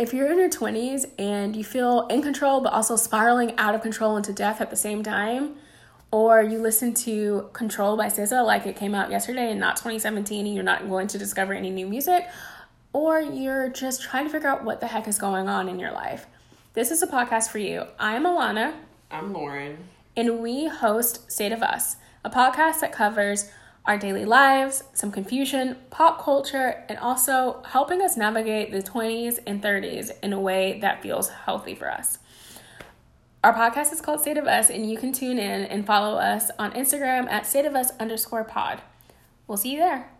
if you're in your 20s and you feel in control but also spiraling out of control into death at the same time, or you listen to Control by SZA like it came out yesterday and not 2017 and you're not going to discover any new music, or you're just trying to figure out what the heck is going on in your life. This is a podcast for you. I'm Alana. I'm Lauren. And we host State of Us, a podcast that covers our daily lives, some confusion, pop culture, and also helping us navigate the 20s and 30s in a way that feels healthy for us. Our podcast is called State of Us, and you can tune in and follow us on Instagram at State of Us underscore pod. We'll see you there.